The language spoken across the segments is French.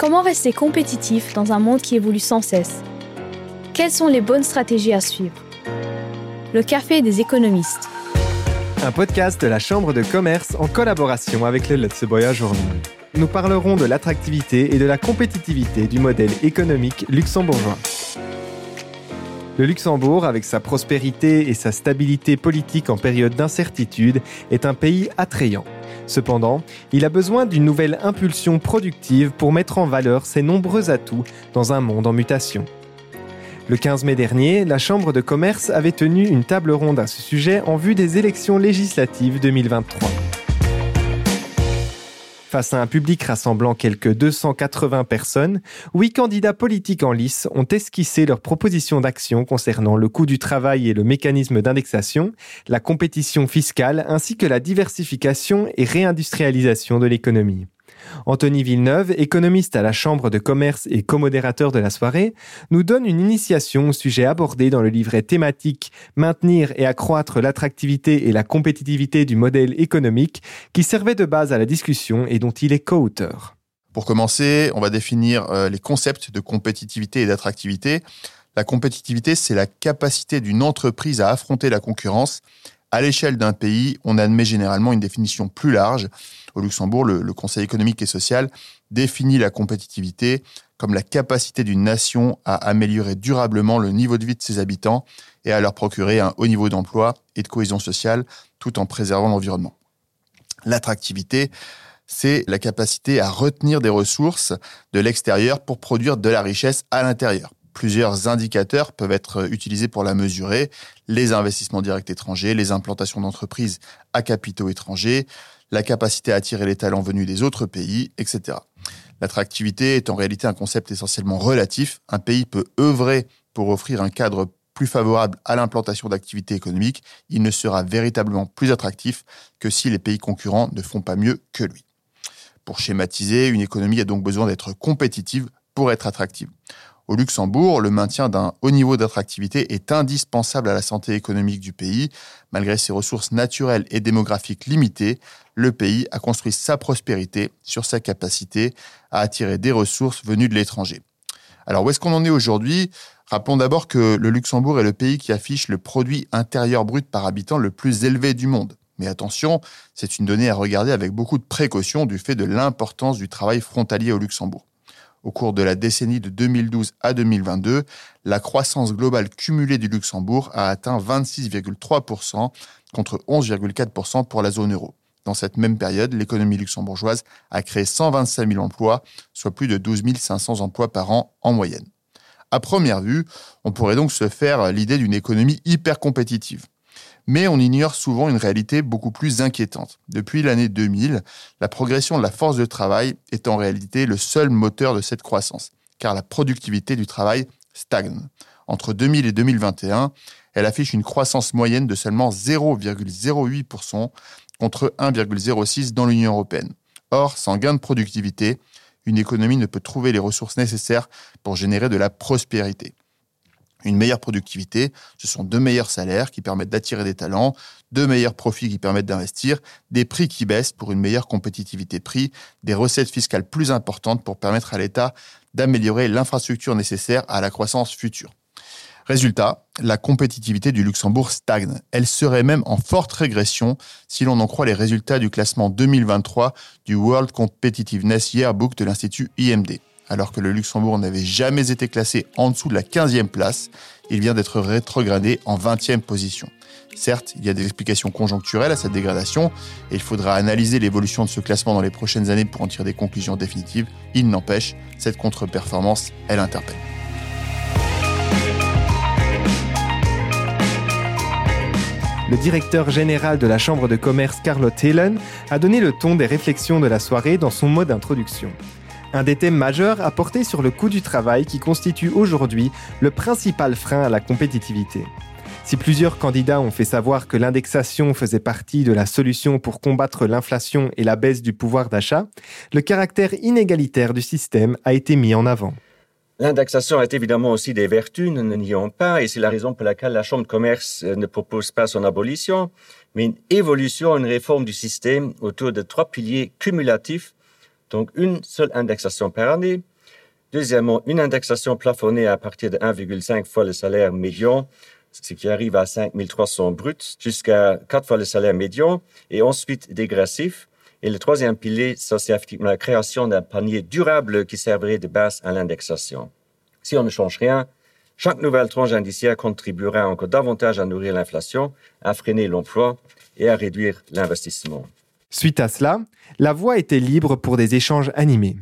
Comment rester compétitif dans un monde qui évolue sans cesse? Quelles sont les bonnes stratégies à suivre? Le café des économistes. Un podcast de la Chambre de commerce en collaboration avec le Boya Journal. Nous parlerons de l'attractivité et de la compétitivité du modèle économique luxembourgeois. Le Luxembourg, avec sa prospérité et sa stabilité politique en période d'incertitude, est un pays attrayant. Cependant, il a besoin d'une nouvelle impulsion productive pour mettre en valeur ses nombreux atouts dans un monde en mutation. Le 15 mai dernier, la Chambre de commerce avait tenu une table ronde à ce sujet en vue des élections législatives 2023. Face à un public rassemblant quelques 280 personnes, huit candidats politiques en lice ont esquissé leurs propositions d'action concernant le coût du travail et le mécanisme d'indexation, la compétition fiscale ainsi que la diversification et réindustrialisation de l'économie. Anthony Villeneuve, économiste à la Chambre de commerce et comodérateur de la soirée, nous donne une initiation au sujet abordé dans le livret thématique Maintenir et accroître l'attractivité et la compétitivité du modèle économique qui servait de base à la discussion et dont il est co-auteur. Pour commencer, on va définir euh, les concepts de compétitivité et d'attractivité. La compétitivité, c'est la capacité d'une entreprise à affronter la concurrence. À l'échelle d'un pays, on admet généralement une définition plus large au Luxembourg, le, Conseil économique et social définit la compétitivité comme la capacité d'une nation à améliorer durablement le niveau de vie de ses habitants et à leur procurer un haut niveau d'emploi et de cohésion sociale tout en préservant l'environnement. L'attractivité, c'est la capacité à retenir des ressources de l'extérieur pour produire de la richesse à l'intérieur. Plusieurs indicateurs peuvent être utilisés pour la mesurer. Les investissements directs étrangers, les implantations d'entreprises à capitaux étrangers, la capacité à attirer les talents venus des autres pays, etc. L'attractivité est en réalité un concept essentiellement relatif. Un pays peut œuvrer pour offrir un cadre plus favorable à l'implantation d'activités économiques. Il ne sera véritablement plus attractif que si les pays concurrents ne font pas mieux que lui. Pour schématiser, une économie a donc besoin d'être compétitive pour être attractive. Au Luxembourg, le maintien d'un haut niveau d'attractivité est indispensable à la santé économique du pays. Malgré ses ressources naturelles et démographiques limitées, le pays a construit sa prospérité sur sa capacité à attirer des ressources venues de l'étranger. Alors où est-ce qu'on en est aujourd'hui? Rappelons d'abord que le Luxembourg est le pays qui affiche le produit intérieur brut par habitant le plus élevé du monde. Mais attention, c'est une donnée à regarder avec beaucoup de précaution du fait de l'importance du travail frontalier au Luxembourg. Au cours de la décennie de 2012 à 2022, la croissance globale cumulée du Luxembourg a atteint 26,3% contre 11,4% pour la zone euro. Dans cette même période, l'économie luxembourgeoise a créé 125 000 emplois, soit plus de 12 500 emplois par an en moyenne. À première vue, on pourrait donc se faire l'idée d'une économie hyper compétitive. Mais on ignore souvent une réalité beaucoup plus inquiétante. Depuis l'année 2000, la progression de la force de travail est en réalité le seul moteur de cette croissance, car la productivité du travail stagne. Entre 2000 et 2021, elle affiche une croissance moyenne de seulement 0,08% contre 1,06% dans l'Union européenne. Or, sans gain de productivité, une économie ne peut trouver les ressources nécessaires pour générer de la prospérité. Une meilleure productivité, ce sont de meilleurs salaires qui permettent d'attirer des talents, de meilleurs profits qui permettent d'investir, des prix qui baissent pour une meilleure compétitivité prix, des recettes fiscales plus importantes pour permettre à l'État d'améliorer l'infrastructure nécessaire à la croissance future. Résultat, la compétitivité du Luxembourg stagne. Elle serait même en forte régression si l'on en croit les résultats du classement 2023 du World Competitiveness Yearbook de l'Institut IMD alors que le Luxembourg n'avait jamais été classé en dessous de la 15e place, il vient d'être rétrogradé en 20e position. Certes, il y a des explications conjoncturelles à cette dégradation, et il faudra analyser l'évolution de ce classement dans les prochaines années pour en tirer des conclusions définitives. Il n'empêche, cette contre-performance, elle interpelle. Le directeur général de la Chambre de commerce, Carlotte Helen, a donné le ton des réflexions de la soirée dans son mot d'introduction. Un des thèmes majeurs a porté sur le coût du travail qui constitue aujourd'hui le principal frein à la compétitivité. Si plusieurs candidats ont fait savoir que l'indexation faisait partie de la solution pour combattre l'inflation et la baisse du pouvoir d'achat, le caractère inégalitaire du système a été mis en avant. L'indexation a évidemment aussi des vertus, ne nions pas, et c'est la raison pour laquelle la Chambre de commerce euh, ne propose pas son abolition, mais une évolution, une réforme du système autour de trois piliers cumulatifs donc une seule indexation par année, Deuxièmement, une indexation plafonnée à partir de 1,5 fois le salaire médian, ce qui arrive à 5 300 bruts, jusqu'à 4 fois le salaire médian, et ensuite dégressif. Et le troisième pilier, c'est effectivement la création d'un panier durable qui servirait de base à l'indexation. Si on ne change rien, chaque nouvelle tranche indiciaire contribuera encore davantage à nourrir l'inflation, à freiner l'emploi et à réduire l'investissement. Suite à cela, la voie était libre pour des échanges animés.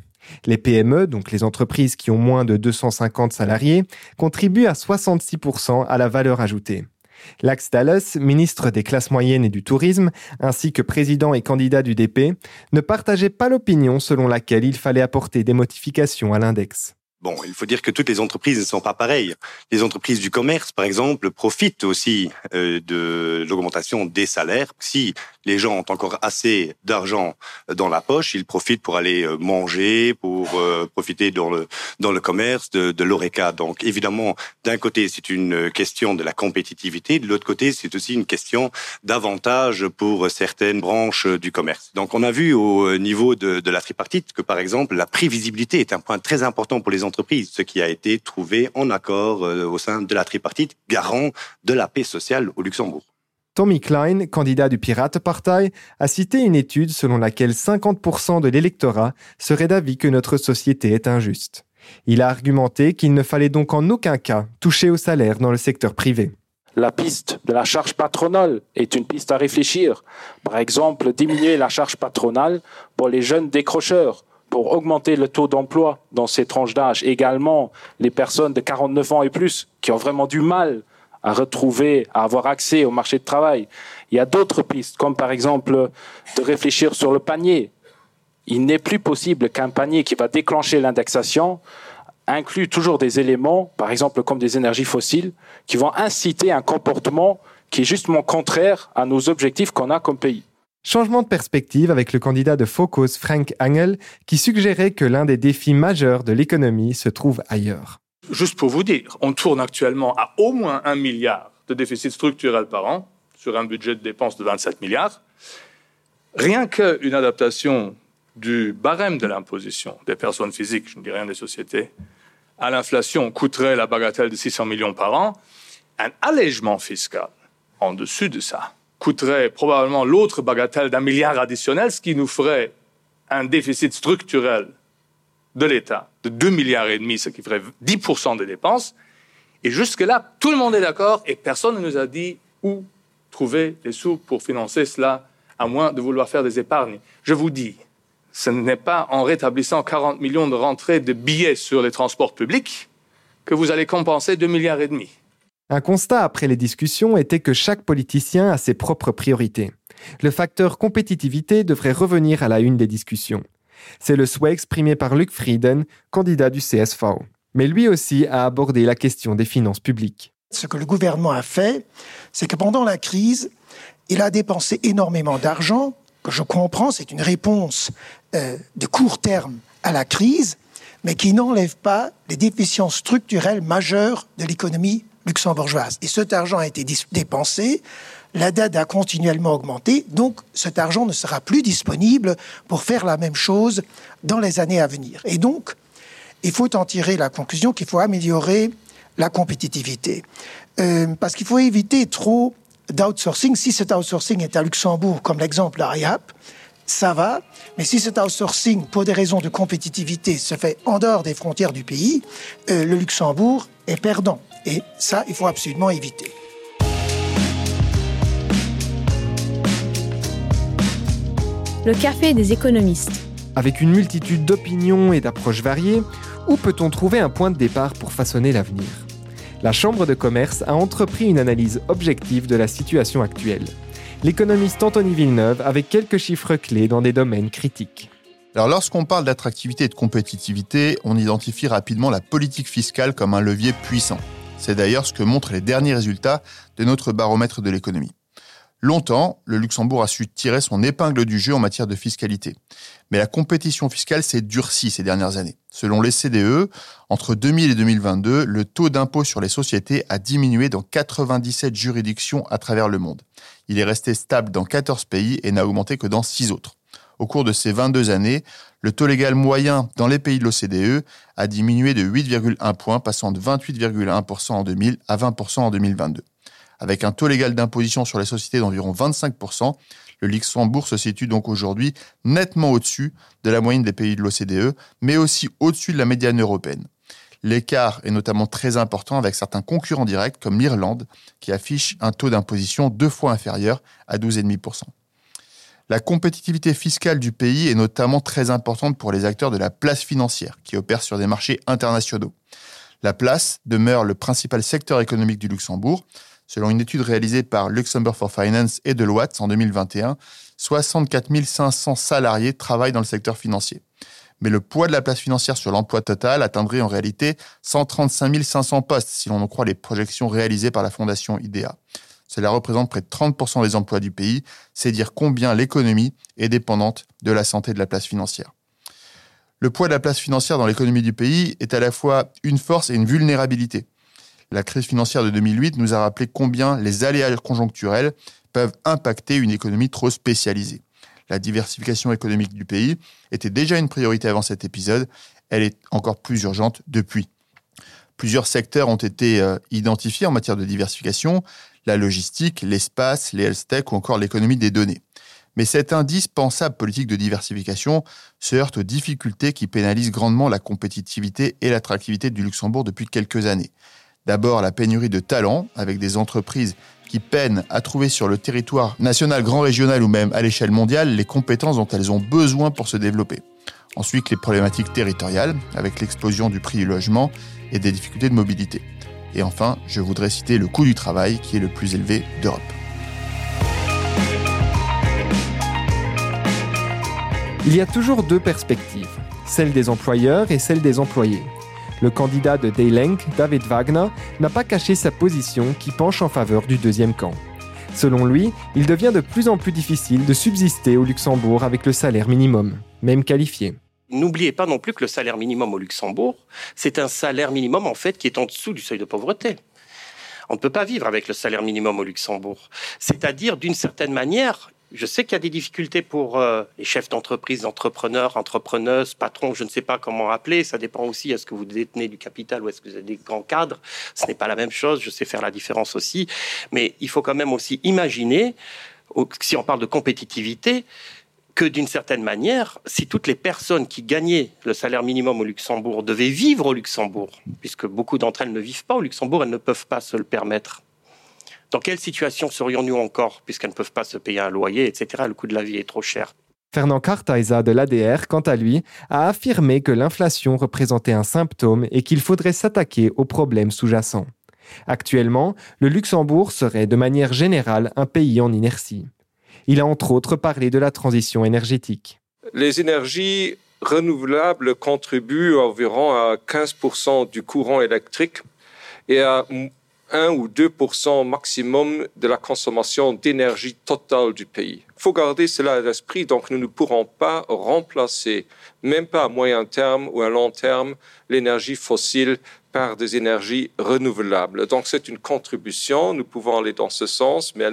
Les PME, donc les entreprises qui ont moins de 250 salariés, contribuent à 66% à la valeur ajoutée. Lax Dallas, ministre des classes moyennes et du tourisme, ainsi que président et candidat du DP, ne partageait pas l'opinion selon laquelle il fallait apporter des modifications à l'index. Bon, il faut dire que toutes les entreprises ne sont pas pareilles. Les entreprises du commerce, par exemple, profitent aussi euh, de l'augmentation des salaires. Si les gens ont encore assez d'argent dans la poche, ils profitent pour aller euh, manger, pour euh, profiter dans le dans le commerce de, de l'oreca. Donc évidemment, d'un côté, c'est une question de la compétitivité, de l'autre côté, c'est aussi une question d'avantage pour certaines branches du commerce. Donc on a vu au niveau de, de la tripartite que par exemple, la prévisibilité est un point très important pour les entreprises, ce qui a été trouvé en accord euh, au sein de la tripartite, garant de la paix sociale au Luxembourg. Tommy Klein, candidat du Pirate Party, a cité une étude selon laquelle 50% de l'électorat serait d'avis que notre société est injuste. Il a argumenté qu'il ne fallait donc en aucun cas toucher au salaire dans le secteur privé. La piste de la charge patronale est une piste à réfléchir. Par exemple, diminuer la charge patronale pour les jeunes décrocheurs pour augmenter le taux d'emploi dans ces tranches d'âge. Également, les personnes de 49 ans et plus qui ont vraiment du mal à retrouver, à avoir accès au marché de travail. Il y a d'autres pistes, comme par exemple de réfléchir sur le panier. Il n'est plus possible qu'un panier qui va déclencher l'indexation inclue toujours des éléments, par exemple comme des énergies fossiles, qui vont inciter un comportement qui est justement contraire à nos objectifs qu'on a comme pays. Changement de perspective avec le candidat de Focus, Frank Angel, qui suggérait que l'un des défis majeurs de l'économie se trouve ailleurs. Juste pour vous dire, on tourne actuellement à au moins un milliard de déficit structurel par an sur un budget de dépenses de 27 milliards. Rien qu'une adaptation du barème de l'imposition des personnes physiques, je ne dis rien des sociétés, à l'inflation coûterait la bagatelle de 600 millions par an. Un allègement fiscal en dessus de ça coûterait probablement l'autre bagatelle d'un milliard additionnel, ce qui nous ferait un déficit structurel de l'État de 2 milliards et demi, ce qui ferait 10% des dépenses. Et jusque-là, tout le monde est d'accord et personne ne nous a dit où trouver les sous pour financer cela, à moins de vouloir faire des épargnes. Je vous dis, ce n'est pas en rétablissant 40 millions de rentrées de billets sur les transports publics que vous allez compenser 2 milliards et demi. Un constat après les discussions était que chaque politicien a ses propres priorités. Le facteur compétitivité devrait revenir à la une des discussions. C'est le souhait exprimé par Luc Frieden, candidat du CSV. Mais lui aussi a abordé la question des finances publiques. Ce que le gouvernement a fait, c'est que pendant la crise, il a dépensé énormément d'argent, que je comprends, c'est une réponse euh, de court terme à la crise, mais qui n'enlève pas les déficiences structurelles majeures de l'économie luxembourgeoise. Et cet argent a été dépensé, la dette a continuellement augmenté, donc cet argent ne sera plus disponible pour faire la même chose dans les années à venir. Et donc, il faut en tirer la conclusion qu'il faut améliorer la compétitivité. Euh, parce qu'il faut éviter trop d'outsourcing. Si cet outsourcing est à Luxembourg, comme l'exemple d'Ariap, ça va. Mais si cet outsourcing, pour des raisons de compétitivité, se fait en dehors des frontières du pays, euh, le Luxembourg est perdant. Et ça, il faut absolument éviter. Le café des économistes. Avec une multitude d'opinions et d'approches variées, où peut-on trouver un point de départ pour façonner l'avenir? La Chambre de commerce a entrepris une analyse objective de la situation actuelle. L'économiste Anthony Villeneuve avec quelques chiffres clés dans des domaines critiques. Alors lorsqu'on parle d'attractivité et de compétitivité, on identifie rapidement la politique fiscale comme un levier puissant. C'est d'ailleurs ce que montrent les derniers résultats de notre baromètre de l'économie. Longtemps, le Luxembourg a su tirer son épingle du jeu en matière de fiscalité. Mais la compétition fiscale s'est durcie ces dernières années. Selon les CDE, entre 2000 et 2022, le taux d'impôt sur les sociétés a diminué dans 97 juridictions à travers le monde. Il est resté stable dans 14 pays et n'a augmenté que dans 6 autres. Au cours de ces 22 années, le taux légal moyen dans les pays de l'OCDE a diminué de 8,1 points, passant de 28,1% en 2000 à 20% en 2022. Avec un taux légal d'imposition sur les sociétés d'environ 25%, le Luxembourg se situe donc aujourd'hui nettement au-dessus de la moyenne des pays de l'OCDE, mais aussi au-dessus de la médiane européenne. L'écart est notamment très important avec certains concurrents directs comme l'Irlande, qui affiche un taux d'imposition deux fois inférieur à 12,5%. La compétitivité fiscale du pays est notamment très importante pour les acteurs de la place financière, qui opèrent sur des marchés internationaux. La place demeure le principal secteur économique du Luxembourg. Selon une étude réalisée par Luxembourg for Finance et Deloitte en 2021, 64 500 salariés travaillent dans le secteur financier mais le poids de la place financière sur l'emploi total atteindrait en réalité 135 500 postes, si l'on en croit les projections réalisées par la Fondation IDEA. Cela représente près de 30% des emplois du pays, c'est dire combien l'économie est dépendante de la santé de la place financière. Le poids de la place financière dans l'économie du pays est à la fois une force et une vulnérabilité. La crise financière de 2008 nous a rappelé combien les aléas conjoncturels peuvent impacter une économie trop spécialisée. La diversification économique du pays était déjà une priorité avant cet épisode. Elle est encore plus urgente depuis. Plusieurs secteurs ont été euh, identifiés en matière de diversification, la logistique, l'espace, les health tech ou encore l'économie des données. Mais cette indispensable politique de diversification se heurte aux difficultés qui pénalisent grandement la compétitivité et l'attractivité du Luxembourg depuis quelques années. D'abord la pénurie de talents, avec des entreprises qui peinent à trouver sur le territoire national, grand régional ou même à l'échelle mondiale les compétences dont elles ont besoin pour se développer. Ensuite, les problématiques territoriales, avec l'explosion du prix du logement et des difficultés de mobilité. Et enfin, je voudrais citer le coût du travail qui est le plus élevé d'Europe. Il y a toujours deux perspectives, celle des employeurs et celle des employés. Le candidat de Daylenk, David Wagner, n'a pas caché sa position qui penche en faveur du deuxième camp. Selon lui, il devient de plus en plus difficile de subsister au Luxembourg avec le salaire minimum, même qualifié. N'oubliez pas non plus que le salaire minimum au Luxembourg, c'est un salaire minimum en fait qui est en dessous du seuil de pauvreté. On ne peut pas vivre avec le salaire minimum au Luxembourg. C'est-à-dire, d'une certaine manière, je sais qu'il y a des difficultés pour euh, les chefs d'entreprise, entrepreneurs, entrepreneuses, patrons, je ne sais pas comment appeler. Ça dépend aussi, est-ce que vous détenez du capital ou est-ce que vous êtes des grands cadres Ce n'est pas la même chose, je sais faire la différence aussi. Mais il faut quand même aussi imaginer, si on parle de compétitivité, que d'une certaine manière, si toutes les personnes qui gagnaient le salaire minimum au Luxembourg devaient vivre au Luxembourg, puisque beaucoup d'entre elles ne vivent pas au Luxembourg, elles ne peuvent pas se le permettre dans quelle situation serions-nous encore, puisqu'elles ne peuvent pas se payer un loyer, etc. Le coût de la vie est trop cher? Fernand Cartaisa de l'ADR, quant à lui, a affirmé que l'inflation représentait un symptôme et qu'il faudrait s'attaquer aux problèmes sous-jacents. Actuellement, le Luxembourg serait de manière générale un pays en inertie. Il a entre autres parlé de la transition énergétique. Les énergies renouvelables contribuent environ à 15% du courant électrique et à 1 ou 2% maximum de la consommation d'énergie totale du pays. Il faut garder cela à l'esprit, donc nous ne pourrons pas remplacer, même pas à moyen terme ou à long terme, l'énergie fossile par des énergies renouvelables. Donc c'est une contribution, nous pouvons aller dans ce sens, mais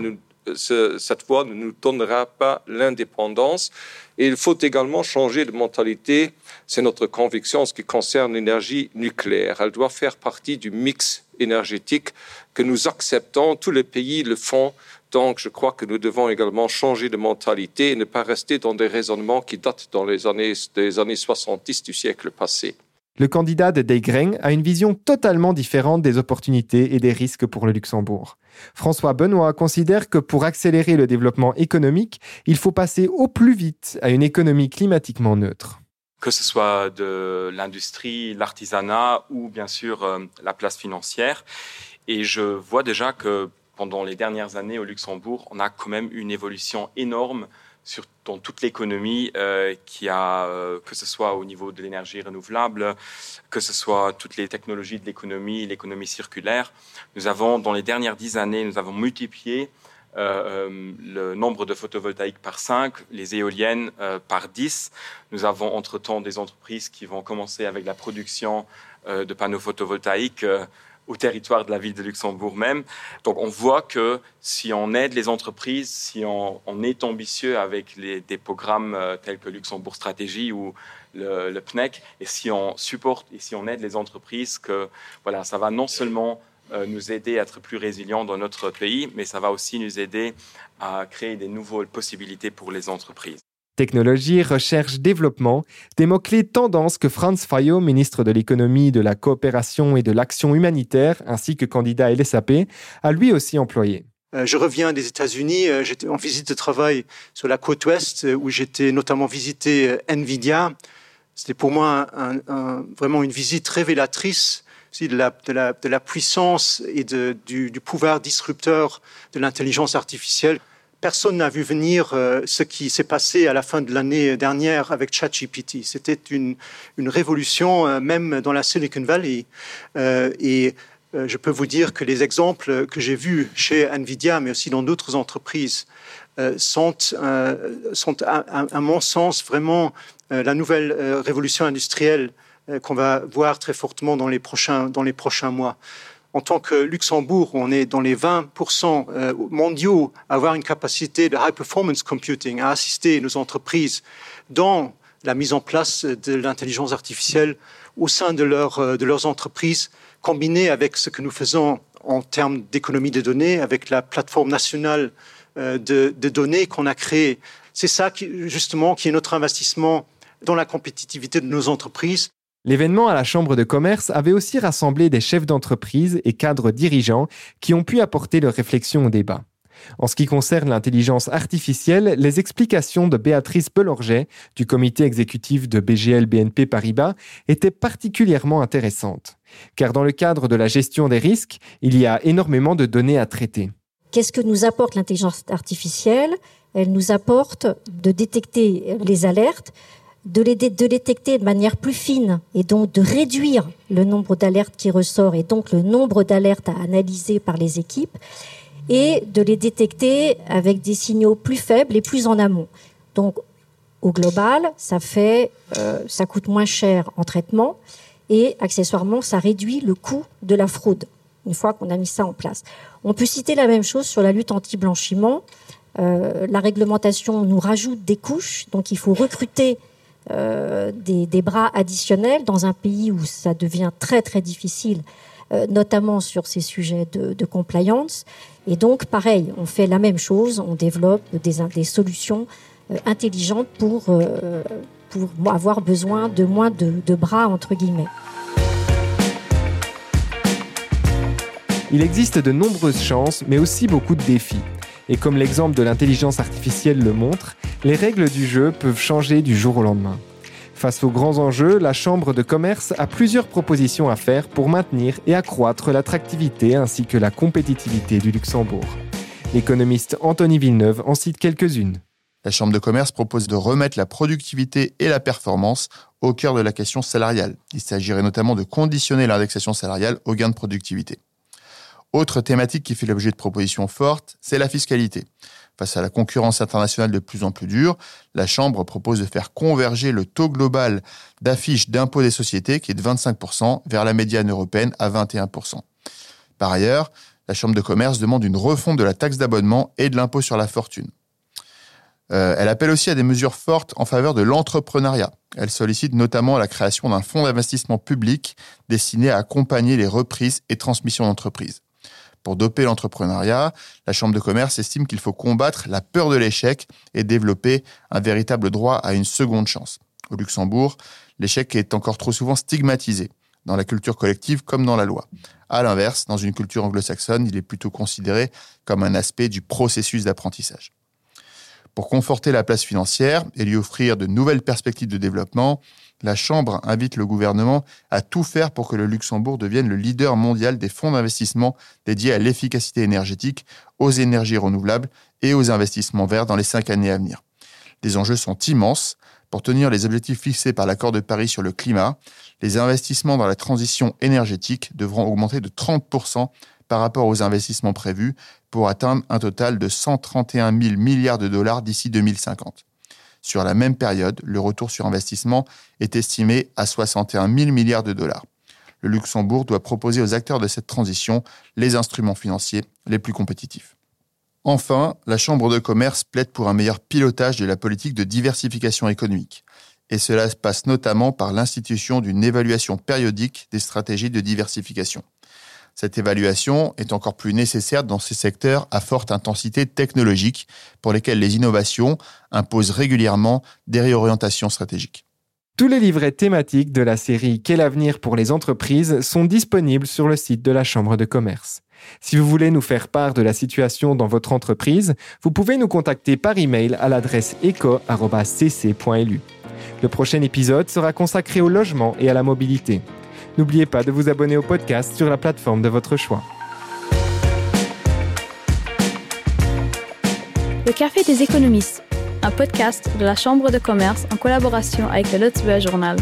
cette voie ne nous donnera pas l'indépendance. Et il faut également changer de mentalité, c'est notre conviction en ce qui concerne l'énergie nucléaire. Elle doit faire partie du mix énergétique que nous acceptons. Tous les pays le font. Donc, je crois que nous devons également changer de mentalité et ne pas rester dans des raisonnements qui datent dans les années, des années 70 du siècle passé. Le candidat de a une vision totalement différente des opportunités et des risques pour le Luxembourg. François Benoît considère que pour accélérer le développement économique, il faut passer au plus vite à une économie climatiquement neutre que ce soit de l'industrie, l'artisanat ou bien sûr euh, la place financière. Et je vois déjà que pendant les dernières années au Luxembourg, on a quand même une évolution énorme sur, dans toute l'économie, euh, euh, que ce soit au niveau de l'énergie renouvelable, que ce soit toutes les technologies de l'économie, l'économie circulaire. Nous avons, dans les dernières dix années, nous avons multiplié euh, le nombre de photovoltaïques par 5, les éoliennes par 10. Nous avons entre-temps des entreprises qui vont commencer avec la production de panneaux photovoltaïques au territoire de la ville de Luxembourg même. Donc on voit que si on aide les entreprises, si on, est ambitieux avec des programmes euh, tels que Luxembourg Stratégie ou le, PNEC, et si on supporte et si on aide les entreprises, que voilà, ça va non seulement euh, nous aider à être plus résilients dans notre pays, mais ça va aussi nous aider à créer des nouvelles possibilités pour les entreprises. Technologie, recherche, développement, des mots-clés tendances que Franz Fayot, ministre de l'économie, de la coopération et de l'action humanitaire, ainsi que candidat à l'SAP, a lui aussi employé. Euh, je reviens des États-Unis. Euh, j'étais en visite de travail sur la côte ouest, euh, où j'étais notamment visité Nvidia. C'était pour moi vraiment une visite révélatrice de la, de la, puissance et du, du pouvoir disrupteur de l'intelligence artificielle personne n'a vu venir euh, ce qui s'est passé à la fin de l'année dernière avec ChatGPT. C'était une, révolution, euh, même dans la Silicon Valley. Euh, et je peux vous dire que les exemples que j'ai vus chez Nvidia, mais aussi dans d'autres entreprises, sont, sont à, mon sens, vraiment la nouvelle révolution industrielle qu'on va voir très fortement dans les prochains mois en tant que Luxembourg, on est dans les 20% euh, mondiaux à avoir une capacité de high performance computing, à assister nos entreprises dans la mise en place de l'intelligence artificielle au sein de, euh, de leurs entreprises, combiné avec ce que nous faisons en termes d'économie de données, avec la plateforme nationale euh, de, de données qu'on a créée. C'est ça, qui, justement, qui est notre investissement dans la compétitivité de nos entreprises. L'événement à la Chambre de commerce avait aussi rassemblé des chefs d'entreprise et cadres dirigeants qui ont pu apporter leurs réflexions au débat. En ce qui concerne l'intelligence artificielle, les explications de Béatrice Pelorget du comité exécutif de BGL BNP Paribas étaient particulièrement intéressantes. Car dans le cadre de la gestion des risques, il y a énormément de données à traiter. Qu'est-ce que nous apporte l'intelligence artificielle? Elle nous apporte de détecter les alertes, de les, de détecter de manière plus fine et donc de réduire le nombre d'alertes qui ressort et donc le nombre d'alertes à analyser par les équipes et de les détecter avec des signaux plus faibles et plus en amont. Donc au global, ça fait, euh, ça coûte moins cher en traitement et accessoirement, ça réduit le coût de la fraude une fois qu'on a mis ça en place. On peut citer la même chose sur la lutte anti-blanchiment. Euh, la réglementation nous rajoute des couches, donc il faut recruter euh, des, bras additionnels dans un pays où ça devient très très difficile, euh, notamment sur ces sujets de, compliance. Et donc, pareil, on fait la même chose, on développe des, solutions euh, intelligentes pour, pour avoir besoin de moins de, de bras, entre guillemets. Il existe de nombreuses chances, mais aussi beaucoup de défis. Et comme l'exemple de l'intelligence artificielle le montre, les règles du jeu peuvent changer du jour au lendemain. Face aux grands enjeux, la Chambre de commerce a plusieurs propositions à faire pour maintenir et accroître l'attractivité ainsi que la compétitivité du Luxembourg. L'économiste Anthony Villeneuve en cite quelques-unes. La Chambre de commerce propose de remettre la productivité et la performance au cœur de la question salariale. Il s'agirait notamment de conditionner l'indexation salariale au gain de productivité. Autre thématique qui fait l'objet de propositions fortes, c'est la fiscalité. Face à la concurrence internationale de plus en plus dure, la Chambre propose de faire converger le taux global d'affiche d'impôt des sociétés, qui est de 25%, vers la médiane européenne à 21%. Par ailleurs, la Chambre de commerce demande une refonte de la taxe d'abonnement et de l'impôt sur la fortune. Euh, elle appelle aussi à des mesures fortes en faveur de l'entrepreneuriat. Elle sollicite notamment la création d'un fonds d'investissement public destiné à accompagner les reprises et transmissions d'entreprises. Pour doper l'entrepreneuriat, la Chambre de commerce estime qu'il faut combattre la peur de l'échec et développer un véritable droit à une seconde chance. Au Luxembourg, l'échec est encore trop souvent stigmatisé, dans la culture collective comme dans la loi. À l'inverse, dans une culture anglo-saxonne, il est plutôt considéré comme un aspect du processus d'apprentissage. Pour conforter la place financière et lui offrir de nouvelles perspectives de développement, la Chambre invite le gouvernement à tout faire pour que le Luxembourg devienne le leader mondial des fonds d'investissement dédiés à l'efficacité énergétique, aux énergies renouvelables et aux investissements verts dans les cinq années à venir. Les enjeux sont immenses. Pour tenir les objectifs fixés par l'accord de Paris sur le climat, les investissements dans la transition énergétique devront augmenter de 30% par rapport aux investissements prévus pour atteindre un total de 131 000 milliards de dollars d'ici 2050. Sur la même période, le retour sur investissement est estimé à 61 000 milliards de dollars. le Luxembourg doit proposer aux acteurs de cette transition les instruments financiers les plus compétitifs. Enfin, la Chambre de commerce plaide pour un meilleur pilotage de la politique de diversification économique. Et cela se passe notamment par l'institution d'une évaluation périodique des stratégies de diversification. Cette évaluation est encore plus nécessaire dans ces secteurs à forte intensité technologique pour lesquels les innovations imposent régulièrement des réorientations stratégiques. Tous les livrets thématiques de la série Quel avenir pour les entreprises sont disponibles sur le site de la Chambre de commerce. Si vous voulez nous faire part de la situation dans votre entreprise, vous pouvez nous contacter par email à l'adresse eco.cc.lu. Le prochain épisode sera consacré au logement et à la mobilité. N'oubliez pas de vous abonner au podcast sur la plateforme de votre choix. Le Café des économistes, un podcast de la Chambre de commerce en collaboration avec le Lutzeburg Journal.